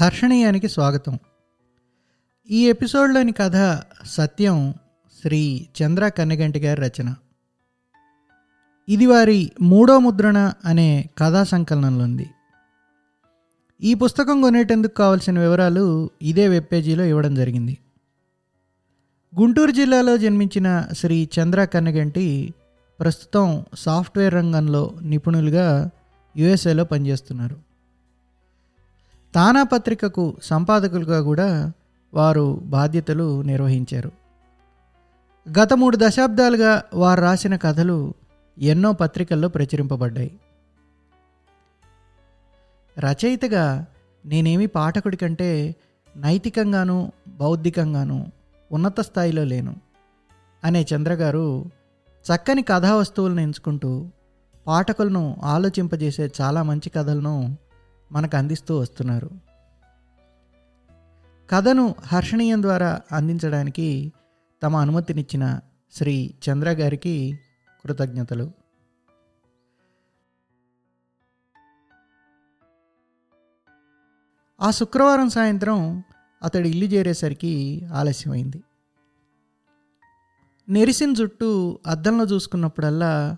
హర్షణీయానికి స్వాగతం. ఈ ఎపిసోడ్లోని కథ సత్యం శ్రీ చంద్ర కన్నగంటి గారి రచన. ఇది వారి మూడో ముద్రణ అనే కథా సంకలనంలో ఉంది. ఈ పుస్తకం కొనేటందుకు కావలసిన వివరాలు ఇదే వెబ్ పేజీలో ఇవ్వడం జరిగింది. గుంటూరు జిల్లాలో జన్మించిన శ్రీ చంద్ర కన్నగంటి ప్రస్తుతం సాఫ్ట్వేర్ రంగంలో నిపుణులుగా యుఎస్ఏలో పనిచేస్తున్నారు. తానా పత్రికకు సంపాదకులుగా కూడా వారు బాధ్యతలు నిర్వహించారు. గత మూడు దశాబ్దాలుగా వారు రాసిన కథలు ఎన్నో పత్రికల్లో ప్రచురింపబడ్డాయి. రచయితగా నేనేమి పాఠకుడి కంటే నైతికంగాను బౌద్ధికంగాను ఉన్నత స్థాయిలో లేను అనే చంద్రగారు చక్కని కథా వస్తువులను ఎంచుకుంటూ పాఠకులను ఆలోచింపజేసే చాలా మంచి కథలను మనకు అందిస్తూ వస్తున్నారు. కథను హర్షణీయం ద్వారా అందించడానికి తమ అనుమతినిచ్చిన శ్రీ చంద్ర గారికి కృతజ్ఞతలు. ఆ శుక్రవారం సాయంత్రం అతడు ఇల్లు చేరేసరికి ఆలస్యమైంది. నెరిసిన జుట్టు అద్దంలో చూసుకున్నప్పుడల్లా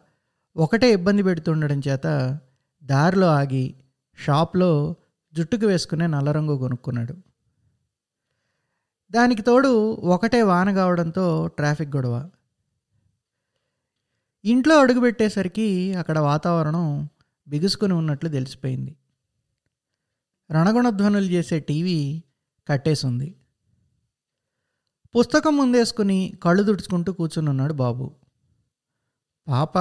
ఒకటే ఇబ్బంది పెడుతుండడం చేత దారిలో ఆగి షాప్లో జుట్టుకు వేసుకునే నల్ల రంగు కొనుక్కున్నాడు. దానికి తోడు ఒకటే వాన కావడంతో ట్రాఫిక్ గొడవ. ఇంట్లో అడుగుపెట్టేసరికి అక్కడ వాతావరణం బిగుసుకుని ఉన్నట్లు తెలిసిపోయింది. రణగుణధ్వనులు చేసే టీవీ కట్టేసింది. పుస్తకం ముందేసుకుని కళ్ళు తుడుచుకుంటూ కూర్చుని ఉన్నాడు బాబు. పాప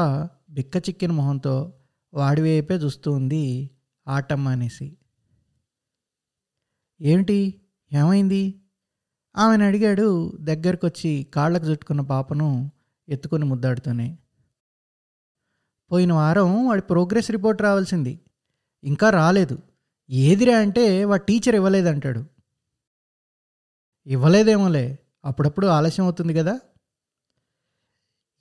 బిక్క చిక్కిన మొహంతో వాడివైపే చూస్తూ ఉంది ఆటమ్మ అనేసి ఏమిటి? ఏమైంది? ఆమెను అడిగాడు దగ్గరకు వచ్చి కాళ్ళకు చుట్టుకున్న పాపను ఎత్తుకొని ముద్దాడుతూనే. పోయిన వారం వాడి ప్రోగ్రెస్ రిపోర్ట్ రావాల్సింది. ఇంకా రాలేదు. ఏదిరా అంటే వాడు టీచర్ ఇవ్వలేదంటాడు. ఇవ్వలేదేమోలే. అప్పుడప్పుడు ఆలస్యం అవుతుంది కదా.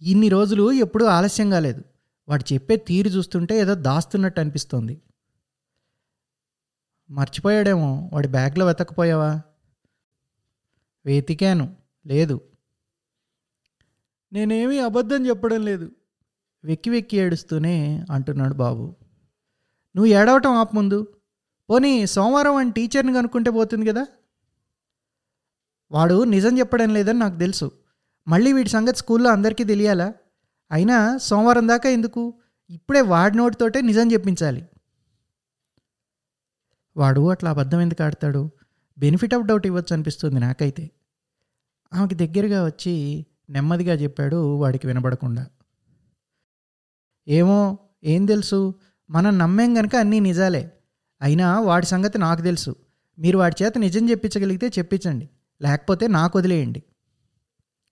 ఇన్ని రోజులు ఎప్పుడూ ఆలస్యం కాలేదు. వాడు చెప్పే తీరు చూస్తుంటే ఏదో దాస్తున్నట్టు అనిపిస్తోంది. మర్చిపోయాడేమో వాడి బ్యాగ్లో వెతకపోయావా? వెతికాను లేదు. నేనేమీ అబద్ధం చెప్పడం లేదు. వెక్కి వెక్కి ఏడుస్తూనే అంటున్నాడు బాబు. నువ్వు ఏడవటం ఆపముందు పోనీ సోమవారం అని టీచర్ని కనుక్కుంటే పోతుంది కదా? వాడు నిజం చెప్పడం లేదని నాకు తెలుసు. మళ్ళీ వీడి సంగతి స్కూల్లో అందరికీ తెలియాలా? అయినా సోమవారం దాకా ఎందుకు? ఇప్పుడే వాడి నోటితోటే నిజం చెప్పించాలి. వాడు అట్లా అబద్ధం ఎందుకు ఆడతాడు? బెనిఫిట్ ఆఫ్ డౌట్ ఇవ్వచ్చు అనిపిస్తుంది నాకైతే. ఆమెకి దగ్గరగా వచ్చి నెమ్మదిగా చెప్పాడు వాడికి వినబడకుండా. ఏమో ఏం తెలుసు? మనం నమ్మేం కనుక అన్నీ నిజాలే. అయినా వాడి సంగతి నాకు తెలుసు. మీరు వాడి చేత నిజం చెప్పించగలిగితే చెప్పించండి. లేకపోతే నాకు వదిలేయండి.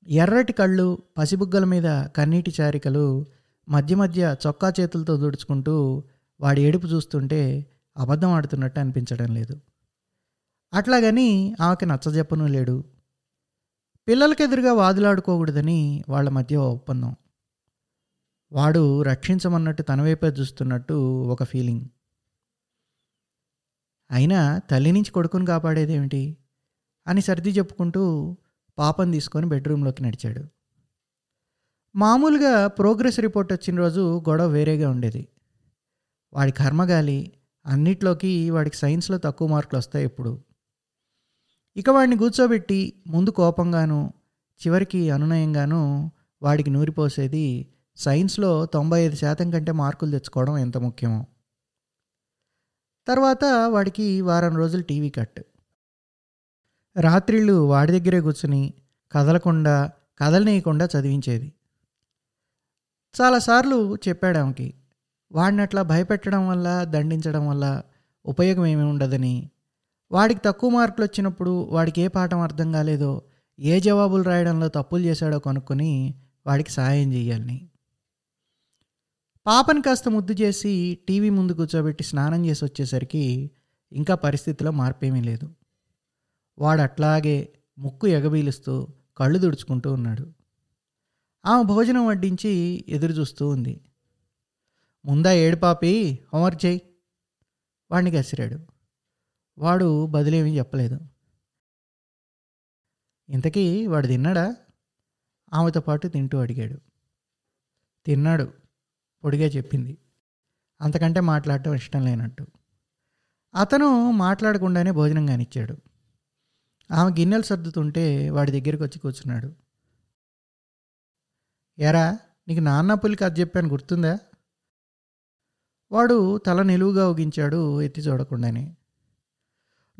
ఎర్రటి కళ్ళు పసిబుగ్గల మీద కన్నీటి చారికలు మధ్య మధ్య చొక్కా చేతులతో దుడుచుకుంటూ వాడి ఏడుపు చూస్తుంటే అబద్ధం ఆడుతున్నట్టు అనిపించడం లేదు. అట్లాగని ఆమెకి నచ్చజెప్పను లేడు. పిల్లలకి ఎదురుగా వాదులాడుకోకూడదని వాళ్ళ మధ్య ఒప్పందం. వాడు రక్షించమన్నట్టు తన వైపే చూస్తున్నట్టు ఒక ఫీలింగ్. అయినా తల్లి నుంచి కొడుకుని కాపాడేదేమిటి? అని సర్ది చెప్పుకుంటూ పాపం తీసుకొని బెడ్రూమ్లోకి నడిచాడు. మామూలుగా ప్రోగ్రెస్ రిపోర్ట్ వచ్చిన రోజు గొడవ వేరేగా ఉండేది. వాడి కర్మగాలి అన్నిట్లోకి వాడికి సైన్స్లో తక్కువ మార్కులు వస్తాయి ఇప్పుడు ఇక వాడిని కూర్చోబెట్టి ముందు కోపంగాను చివరికి అనునయంగాను వాడికి నూరిపోసేది సైన్స్లో తొంభై ఐదు శాతం కంటే మార్కులు తెచ్చుకోవడం ఎంత ముఖ్యమో. తర్వాత వాడికి వారం రోజులు టీవీ కట్ రాత్రిళ్ళు వాడి దగ్గరే కూర్చుని కదలకుండా కదలనీయకుండా చదివించేది. చాలాసార్లు చెప్పాడు ఆమెకి వాడిని అట్లా భయపెట్టడం వల్ల దండించడం వల్ల ఉపయోగం ఏమీ ఉండదని. వాడికి తక్కువ మార్కులు వచ్చినప్పుడు వాడికి ఏ పాఠం అర్థం కాలేదో ఏ జవాబులు రాయడంలో తప్పులు చేశాడో కనుక్కొని వాడికి సహాయం చేయాలని పాపని కాస్త ముద్దు చేసి టీవీ ముందు కూర్చోబెట్టి స్నానం చేసి వచ్చేసరికి ఇంకా పరిస్థితిలో మార్పేమీ లేదు. వాడు అట్లాగే ముక్కు ఎగబీలుస్తూ కళ్ళు తుడుచుకుంటూ ఉన్నాడు. ఆమె భోజనం వడ్డించి ఎదురు చూస్తూ ఉంది. ముందా ఏడు పాపి హోంవర్క్ చేయి. వాడిని కసిరాడు వాడు బదులేమీ చెప్పలేదు. ఇంతకీ వాడు తిన్నాడా? ఆమెతో పాటు తింటూ అడిగాడు. తిన్నాడు పొడిగా చెప్పింది. అంతకంటే మాట్లాడటం ఇష్టం లేనట్టు. అతను మాట్లాడకుండానే భోజనం కానిచ్చాడు. ఆమె గిన్నెలు సర్దుతుంటే వాడి దగ్గరికి వచ్చి కూర్చున్నాడు. ఎరా నీకు నాన్న పులికి కథ చెప్పాను గుర్తుందా? వాడు తల నిలువుగా ఊగించాడు ఎత్తి చూడకుండానే.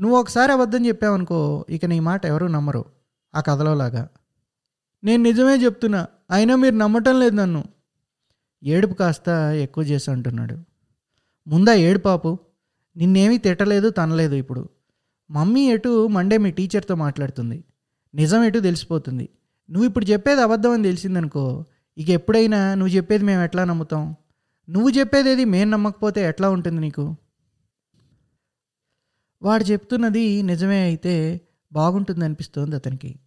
నువ్వు ఒకసారి అబద్ధం చెప్పావనుకో ఇక నీ మాట ఎవరూ నమ్మరు ఆ కథలోలాగా. నేను నిజమే చెప్తున్నా అయినా మీరు నమ్మటం లేదు నన్ను. ఏడుపు కాస్త ఎక్కువ చేసి అంటున్నాడు. ముందా ఏడు పాపు నిన్నేమీ తిట్టలేదు తనలేదు ఇప్పుడు. మమ్మీ ఎటు మండే మీ టీచర్తో మాట్లాడుతుంది. నిజం ఎటు తెలిసిపోతుంది. నువ్వు ఇప్పుడు చెప్పేది అబద్ధం అని తెలిసిందనుకో ఇక ఎప్పుడైనా నువ్వు చెప్పేది మేము ఎట్లా నమ్ముతాం? నువ్వు చెప్పేది మేం మేము నమ్మకపోతే ఎట్లా ఉంటుంది నీకు? వాడు చెప్తున్నది నిజమే అయితే బాగుంటుంది అనిపిస్తోంది అతనికి.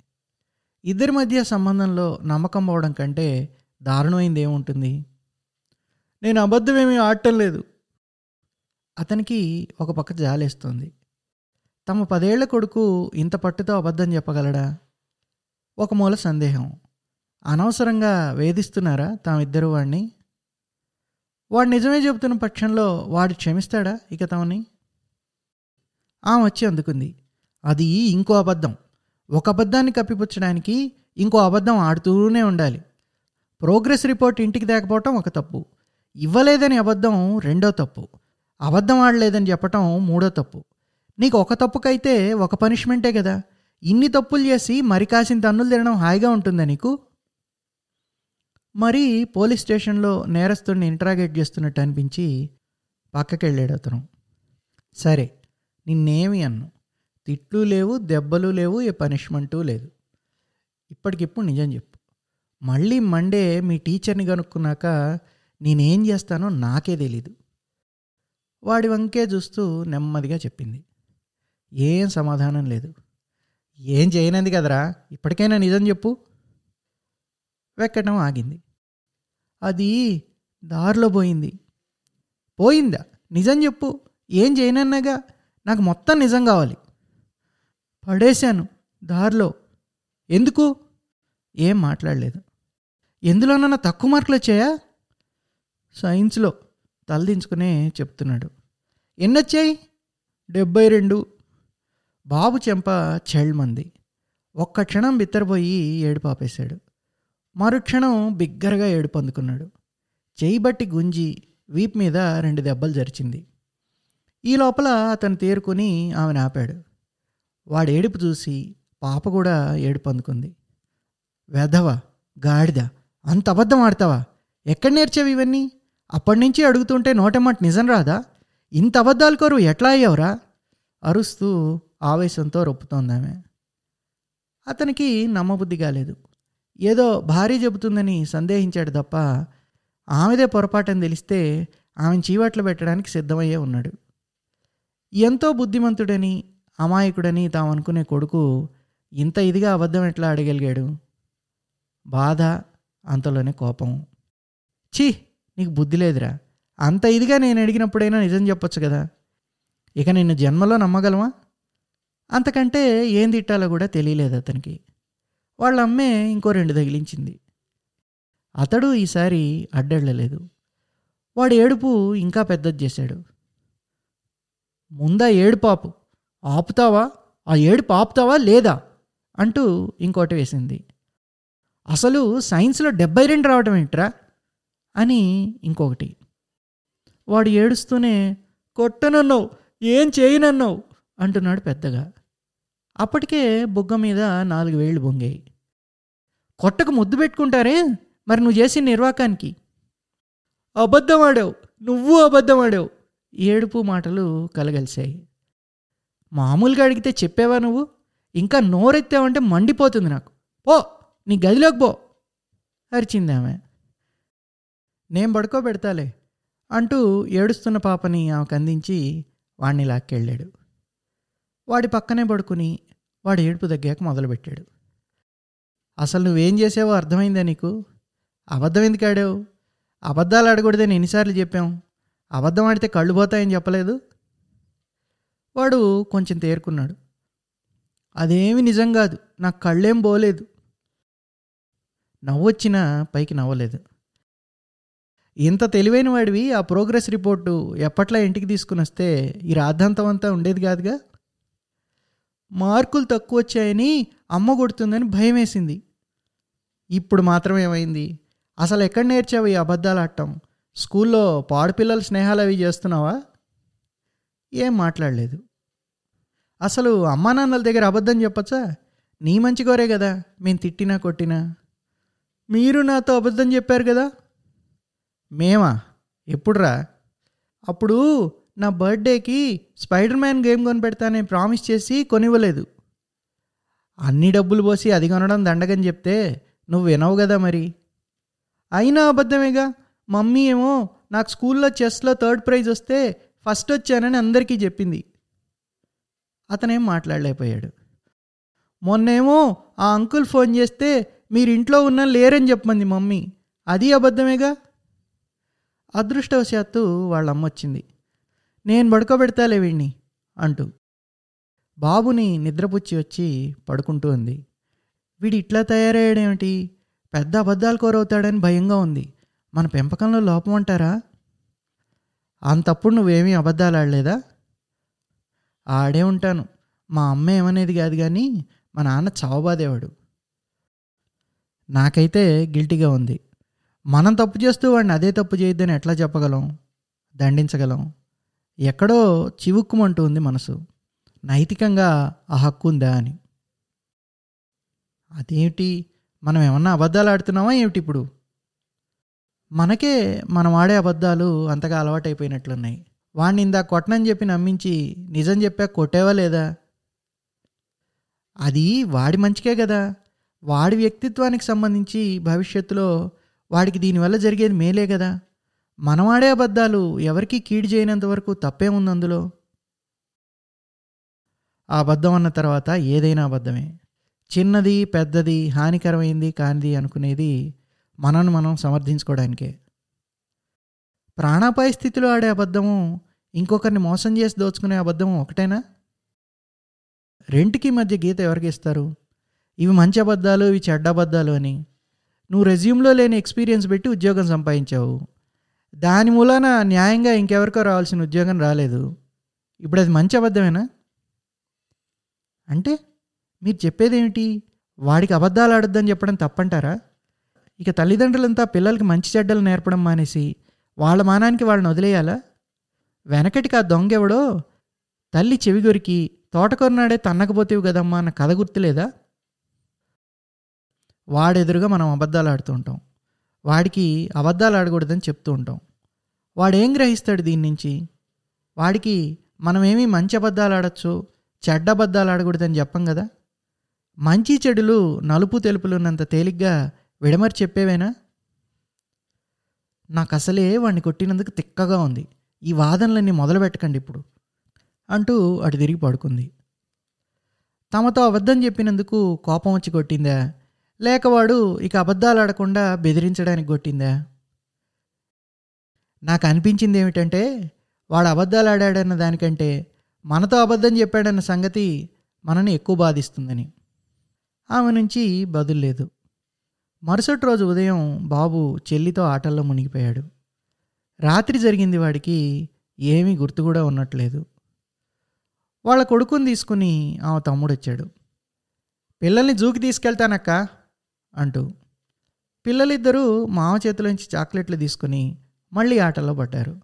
ఇద్దరి మధ్య సంబంధంలో నమ్మకం పోవడం కంటే దారుణమైంది ఏముంటుంది? నేను అబద్ధమేమీ ఆడటం లేదు. అతనికి ఒక పక్క జాలేస్తుంది. తమ పదేళ్ళ కొడుకు ఇంత పట్టుతో అబద్ధం చెప్పగలడా? ఒక మూల సందేహం. అనవసరంగా వేధిస్తున్నారా తామిద్దరు వాడిని వాడు నిజమే చెబుతున్న పక్షంలో వాడు క్షమిస్తాడా ఇక తమని? ఆమె వచ్చి అందుకుంది. అది ఇంకో అబద్ధం. ఒక అబద్ధాన్ని కప్పిపుచ్చడానికి ఇంకో అబద్ధం ఆడుతూనే ఉండాలి. ప్రోగ్రెస్ రిపోర్ట్ ఇంటికి తేకపోవటం ఒక తప్పు. ఇవ్వలేదని అబద్ధం రెండో తప్పు. అబద్ధం ఆడలేదని చెప్పటం మూడో తప్పు. నీకు ఒక తప్పుకైతే ఒక పనిష్మెంటే కదా. ఇన్ని తప్పులు చేసి మరి కాసిన తన్నులు తినడం హాయిగా ఉంటుందా నీకు? మరి పోలీస్ స్టేషన్లో నేరస్తుడిని ఇంటరాగేట్ చేస్తున్నట్టు అనిపించి పక్కకి వెళ్ళాడు అతను. సరే నిన్నేమి అన్ను? తిట్లు లేవు దెబ్బలు లేవు ఏ పనిష్మెంటు లేదు. ఇప్పటికిప్పుడు నిజం చెప్పు. మళ్ళీ మండే మీ టీచర్ని కనుక్కున్నాక నేనేం చేస్తానో నాకే తెలీదు. వాడి వంకే చూస్తూ నెమ్మదిగా చెప్పింది. ఏం సమాధానం లేదు. ఏం చేయనంది కదరా? ఇప్పటికైనా నిజం చెప్పు. వెక్కటం ఆగింది. అది దారిలో పోయింది. పోయిందా? నిజం చెప్పు. ఏం చేయనన్నాగా? నాకు మొత్తం నిజం కావాలి. పడేశాను దారిలో. ఎందుకు? ఏం మాట్లాడలేదు. ఎందులోనన్నా తక్కువ మార్కులు వచ్చాయా? సైన్స్లో తలదించుకునే చెప్తున్నాడు. ఎన్నొచ్చాయి? డెబ్బై రెండు. బాబు చెంప చెళ్ళమంది ఒక్క క్షణం బిత్తరపోయి ఏడుపాపేశాడు. మరుక్షణం బిగ్గరగా ఏడుపందుకున్నాడు చేయి బట్టి గుంజి వీపు మీద రెండు దెబ్బలు జరిచింది. ఈ లోపల అతను తేరుకొని ఆమెను ఆపాడు. వాడు ఏడుపు చూసి పాప కూడా ఏడుపందుకుంది వెధవా గాడిద అంత అబద్ధం ఆడతావా? ఎక్కడ నేర్చావు ఇవన్నీ? అప్పటి నుంచి అడుగుతుంటే నోటమాట నిజం రాదా? ఇంత అబద్ధాలు కోరు ఎట్లా అయ్యావురా? అరుస్తూ ఆవేశంతో రొప్పుతోంది ఆమె అతనికి నమ్మబుద్ధి కాలేదు. ఏదో భార్య చెబుతుందని సందేహించాడు తప్ప ఆమెదే పొరపాటని తెలిస్తే ఆమెను చీవట్లు పెట్టడానికి సిద్ధమయ్యే ఉన్నాడు. ఎంతో బుద్ధిమంతుడని అమాయకుడని తాము అనుకునే కొడుకు ఇంత ఇదిగా అబద్ధం ఎట్లా అడగలిగాడు బాధ అంతలోనే కోపం. ఛీ నీకు బుద్ధి లేదురా. అంత ఇదిగా నేను అడిగినప్పుడైనా నిజం చెప్పొచ్చు కదా. ఇక నిన్ను జన్మలో నమ్మగలమా? అంతకంటే ఏం తిట్టాలో కూడా తెలియలేదు అతనికి. వాళ్ళ అమ్మే ఇంకో రెండు తగిలించింది. అతడు ఈసారి అడ్డెళ్ళలేదు. వాడు ఏడుపు ఇంకా పెద్దది చేశాడు. ముందా ఏడు పాపు ఆపుతావా? ఆ ఏడుపు ఆపుతావా లేదా? అంటూ ఇంకోటి వేసింది. అసలు సైన్స్లో డెబ్బై రెండు రావడం ఏంట్రా? అని ఇంకొకటి. వాడు ఏడుస్తూనే కొట్టనన్నావు. ఏం చేయనన్నావు? అంటున్నాడు పెద్దగా. అప్పటికే బుగ్గ మీద నాలుగు వేళ్ళు బొంగాయి. కొట్టకు ముద్దు పెట్టుకుంటారే? మరి నువ్వు చేసిన నిర్వాకానికి. అబద్ధం ఆడావు నువ్వు అబద్ధం ఆడావు ఏడుపు మాటలు కలగలిశాయి. మామూలుగా అడిగితే చెప్పేవా నువ్వు? ఇంకా నోరెత్తావంటే మండిపోతుంది నాకు. పో నీ గదిలోకి పో అరిచింది ఆమె. నేను పడుకోబెడతాలే అంటూ ఏడుస్తున్న పాపని ఆమెకు అందించి వాణ్ణి లాక్కెళ్ళాడు. వాడి పక్కనే పడుకుని వాడు ఏడుపు తగ్గాక మొదలుపెట్టాడు. అసలు నువ్వేం చేసావో అర్థమైందా నీకు? అబద్ధం ఎందుకు ఆడావు? అబద్ధాలు ఆడకూడదని ఎన్నిసార్లు చెప్పాం. అబద్ధం ఆడితే కళ్ళు పోతాయని చెప్పలేదు? వాడు కొంచెం తేరుకున్నాడు. అదేమి నిజం కాదు. నాకు కళ్ళేం పోలేదు. నవ్వొచ్చినా పైకి నవ్వలేదు. ఇంత తెలివైన వాడివి ఆ ప్రోగ్రెస్ రిపోర్టు ఎప్పట్లా ఇంటికి తీసుకుని వస్తే ఈ రాద్ధాంతం అంతా ఉండేది కాదుగా? మార్కులు తక్కువ వచ్చాయని అమ్మ కొడుతుందని భయం వేసింది ఇప్పుడు మాత్రం ఏమైంది అసలు ఎక్కడ నేర్చావు ఈ అబద్ధాలు ఆడటం స్కూల్లో పాడుపిల్లల స్నేహాలు అవి చేస్తున్నావా? ఏం మాట్లాడలేదు. అసలు అమ్మా నాన్నల దగ్గర అబద్ధం చెప్పచ్చా? నీ మంచి కోరే కదా మేము తిట్టినా కొట్టినా. మీరు నాతో అబద్ధం చెప్పారు కదా? మేమా? ఎప్పుడురా? అప్పుడు నా బర్త్డేకి స్పైడర్ మ్యాన్ గేమ్ కొనిపెడతానని ప్రామిస్ చేసి కొనివ్వలేదు. అన్ని డబ్బులు పోసి అది కొనడం దండగని చెప్తే నువ్వు వినవు కదా మరి. అయినా అబద్ధమేగా? మమ్మీ ఏమో నాకు స్కూల్లో చెస్లో థర్డ్ ప్రైజ్ వస్తే ఫస్ట్ వచ్చానని అందరికీ చెప్పింది. అతనేం మాట్లాడలేకపోయాడు. మొన్నేమో ఆ అంకుల్ ఫోన్ చేస్తే మీరు ఇంట్లో ఉన్న లేరని చెప్పమంది మమ్మీ. అది అబద్ధమేగా? అదృష్టవశాత్తు వాళ్ళ అమ్మ వచ్చింది. నేను పడుకోబెడతాలే వీణ్ణి అంటూ బాబుని నిద్రపుచ్చి వచ్చి పడుకుంటూ ఉంది. వీడు ఇట్లా తయారయ్యాడేమిటి? పెద్ద అబద్ధాలు కోరవుతాడని భయంగా ఉంది. మన పెంపకంలో లోపం అంటారా? అంతప్పుడు నువ్వేమీ అబద్ధాలు ఆడలేదా? ఆడే ఉంటాను. మా అమ్మ ఏమనేది కాదు కానీ మా నాన్న చావబాదేవాడు. నాకైతే గిల్టీగా ఉంది. మనం తప్పు చేస్తూ వాడిని అదే తప్పు చేయొద్దని ఎట్లా చెప్పగలం? దండించగలం? ఎక్కడో చివుక్కుమంటూ ఉంది మనసు. నైతికంగా ఆ హక్కు ఉందా అని. అదేమిటి? మనం ఏమన్నా అబద్ధాలు ఆడుతున్నామా ఏమిటి ఇప్పుడు? మనకే మనం ఆడే అబద్ధాలు అంతగా అలవాటైపోయినట్లున్నాయి. వాడిని ఇందా కొట్టనని చెప్పి నమ్మించి నిజం చెప్పా కొట్టేవా లేదా? అది వాడి మంచికే కదా. వాడి వ్యక్తిత్వానికి సంబంధించి భవిష్యత్తులో వాడికి దీనివల్ల జరిగేది మేలే కదా. మనం ఆడే అబద్ధాలు ఎవరికీ కీడు చేయనంత వరకు ఉంది అందులో. ఆ అబద్ధం అన్న తర్వాత ఏదైనా అబద్ధమే. చిన్నది పెద్దది హానికరమైంది కానిది అనుకునేది మనను మనం సమర్థించుకోవడానికే ప్రాణాపాయ స్థితిలో ఆడే అబద్ధము ఇంకొకరిని మోసం చేసి దోచుకునే అబద్ధము ఒకటేనా? రెంటికి మధ్య గీత ఎవరికి ఇస్తారు? ఇవి మంచి అబద్ధాలు ఇవి చెడ్డ అబద్ధాలు అని. నువ్వు రెజ్యూమ్లో లేని ఎక్స్పీరియన్స్ పెట్టి ఉద్యోగం సంపాదించావు. దాని మూలాన న్యాయంగా ఇంకెవరికో రావాల్సిన ఉద్యోగం రాలేదు. ఇప్పుడు అది మంచి అబద్ధమేనా? అంటే మీరు చెప్పేదేమిటి? వాడికి అబద్ధాలు ఆడొద్దని చెప్పడం తప్పంటారా? ఇక తల్లిదండ్రులంతా పిల్లలకి మంచి చెడ్డలు నేర్పడం మానేసి వాళ్ళ మానానికి వాళ్ళని వదిలేయాలా? వెనకటికి ఆ దొంగెవడో? తల్లి చెవిగొరికి తోటకొరనాడే తన్నకపోతేవి కదమ్మా అన్న కథ గుర్తులేదా? వాడెదురుగా మనం అబద్ధాలు ఆడుతూ ఉంటాం. వాడికి అబద్ధాలు ఆడకూడదని చెప్తూ ఉంటాం. వాడేం గ్రహిస్తాడు దీని నుంచి? వాడికి మనమేమి మంచి అబద్ధాలు ఆడచ్చు చెడ్డ అబద్ధాలు ఆడకూడదని చెప్పం కదా? మంచి చెడులు నలుపు తెలుపులున్నంత తేలిగ్గా విడమరి చెప్పేవేనా? నాకు అసలే వాడిని కొట్టినందుకు తిక్కగా ఉంది. ఈ వాదనలన్నీ మొదలు పెట్టకండి ఇప్పుడు అంటూ అటు తిరిగి పడుకుంది. తమతో అబద్ధం చెప్పినందుకు కోపం వచ్చి కొట్టిందా? లేక వాడు ఇక అబద్ధాలు ఆడకుండా బెదిరించడానికి కొట్టిందా? నాకు అనిపించింది ఏమిటంటే వాడు అబద్ధాలు ఆడాడన్న దానికంటే మనతో అబద్ధం చెప్పాడన్న సంగతి మనని ఎక్కువ బాధిస్తుందని. ఆమె నుంచి బదులు లేదు. మరుసటి రోజు ఉదయం బాబు చెల్లితో ఆటల్లో మునిగిపోయాడు. రాత్రి జరిగింది వాడికి ఏమీ గుర్తు కూడా ఉన్నట్లేదు. వాళ్ళ కొడుకుని తీసుకుని ఆమె తమ్ముడు వచ్చాడు పిల్లల్ని జూకి తీసుకెళ్తానక్క. అంటూ పిల్లలిద్దరూ మామ చేతిలోంచి చాక్లెట్లు తీసుకుని మళ్ళీ ఆటల్లో పడ్డారు.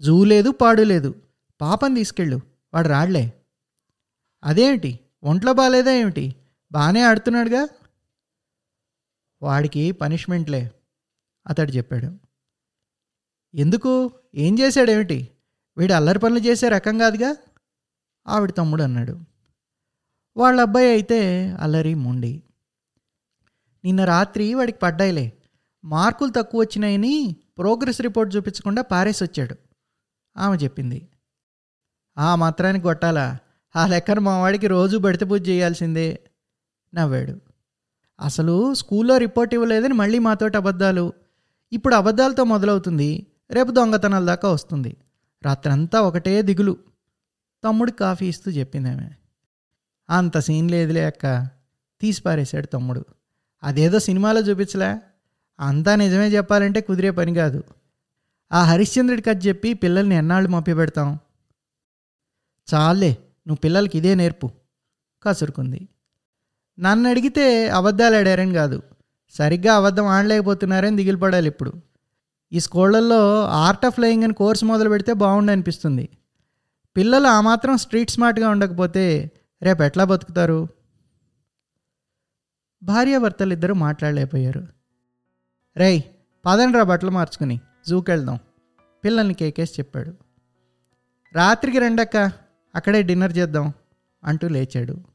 జూ లేదు పాడు లేదు. పాపని తీసుకెళ్ళు వాడు రాడ్లే. అదేమిటి? ఒంట్లో బాగాలేదా ఏమిటి? బాగానే ఆడుతున్నాడుగా? వాడికి పనిష్మెంట్లే అతడు చెప్పాడు. ఎందుకు? ఏం చేశాడేమిటి? వీడు అల్లరి పనులు చేసే రకం కాదుగా? ఆవిడ తమ్ముడు అన్నాడు. వాళ్ళ అబ్బాయి అయితే అల్లరి మొండి. నిన్న రాత్రి వాడికి పడ్డాయిలే. మార్కులు తక్కువ వచ్చినాయని ప్రోగ్రెస్ రిపోర్ట్ చూపించకుండా పారేసి వచ్చాడు. ఆమె చెప్పింది. ఆ మాత్రానికి కొట్టాలా? ఆ లెక్కన మా వాడికి రోజు బడిత పూజ చేయాల్సిందే నవ్వాడు. అసలు స్కూల్లో రిపోర్ట్ ఇవ్వలేదని మళ్ళీ మాతోటి అబద్ధాలు. ఇప్పుడు అబద్ధాలతో మొదలవుతుంది. రేపు దొంగతనాల దాకా వస్తుంది. రాత్రంతా ఒకటే దిగులు. తమ్ముడికి కాఫీ ఇస్తూ చెప్పింది ఆమె. అంత సీన్ లేదులే అక్క. తీసి పారేశాడు తమ్ముడు. అదేదో సినిమాలో చూపించలే. అంతా నిజమే చెప్పాలంటే కుదిరే పని కాదు. ఆ హరిశ్చంద్రుడి కథ చెప్పి పిల్లల్ని ఎన్నాళ్ళు మప్పి పెడతాం చాలే నువ్వు పిల్లలకి ఇదే నేర్పు కసురుకుంది. నన్ను అడిగితే అబద్ధాలు ఆడారని కాదు. సరిగ్గా అబద్ధం ఆడలేకపోతున్నారని దిగిలిపడాలి ఇప్పుడు. ఈ స్కూళ్ళల్లో ఆర్ట్ ఆఫ్ లయింగ్ అని కోర్సు మొదలు పెడితే బాగుండు అనిపిస్తుంది. పిల్లలు ఆ మాత్రం స్ట్రీట్ స్మార్ట్గా ఉండకపోతే రేపు ఎట్లా బతుకుతారు? భార్యాభర్తలు ఇద్దరు మాట్లాడలేకపోయారు. రేయ్ పదండ్రా బట్టలు మార్చుకుని జూకెళ్దాం. పిల్లల్ని కేకేసి చెప్పాడు. రాత్రికి రెండక్క అక్కడే డిన్నర్ చేద్దాం అంటూ లేచాడు.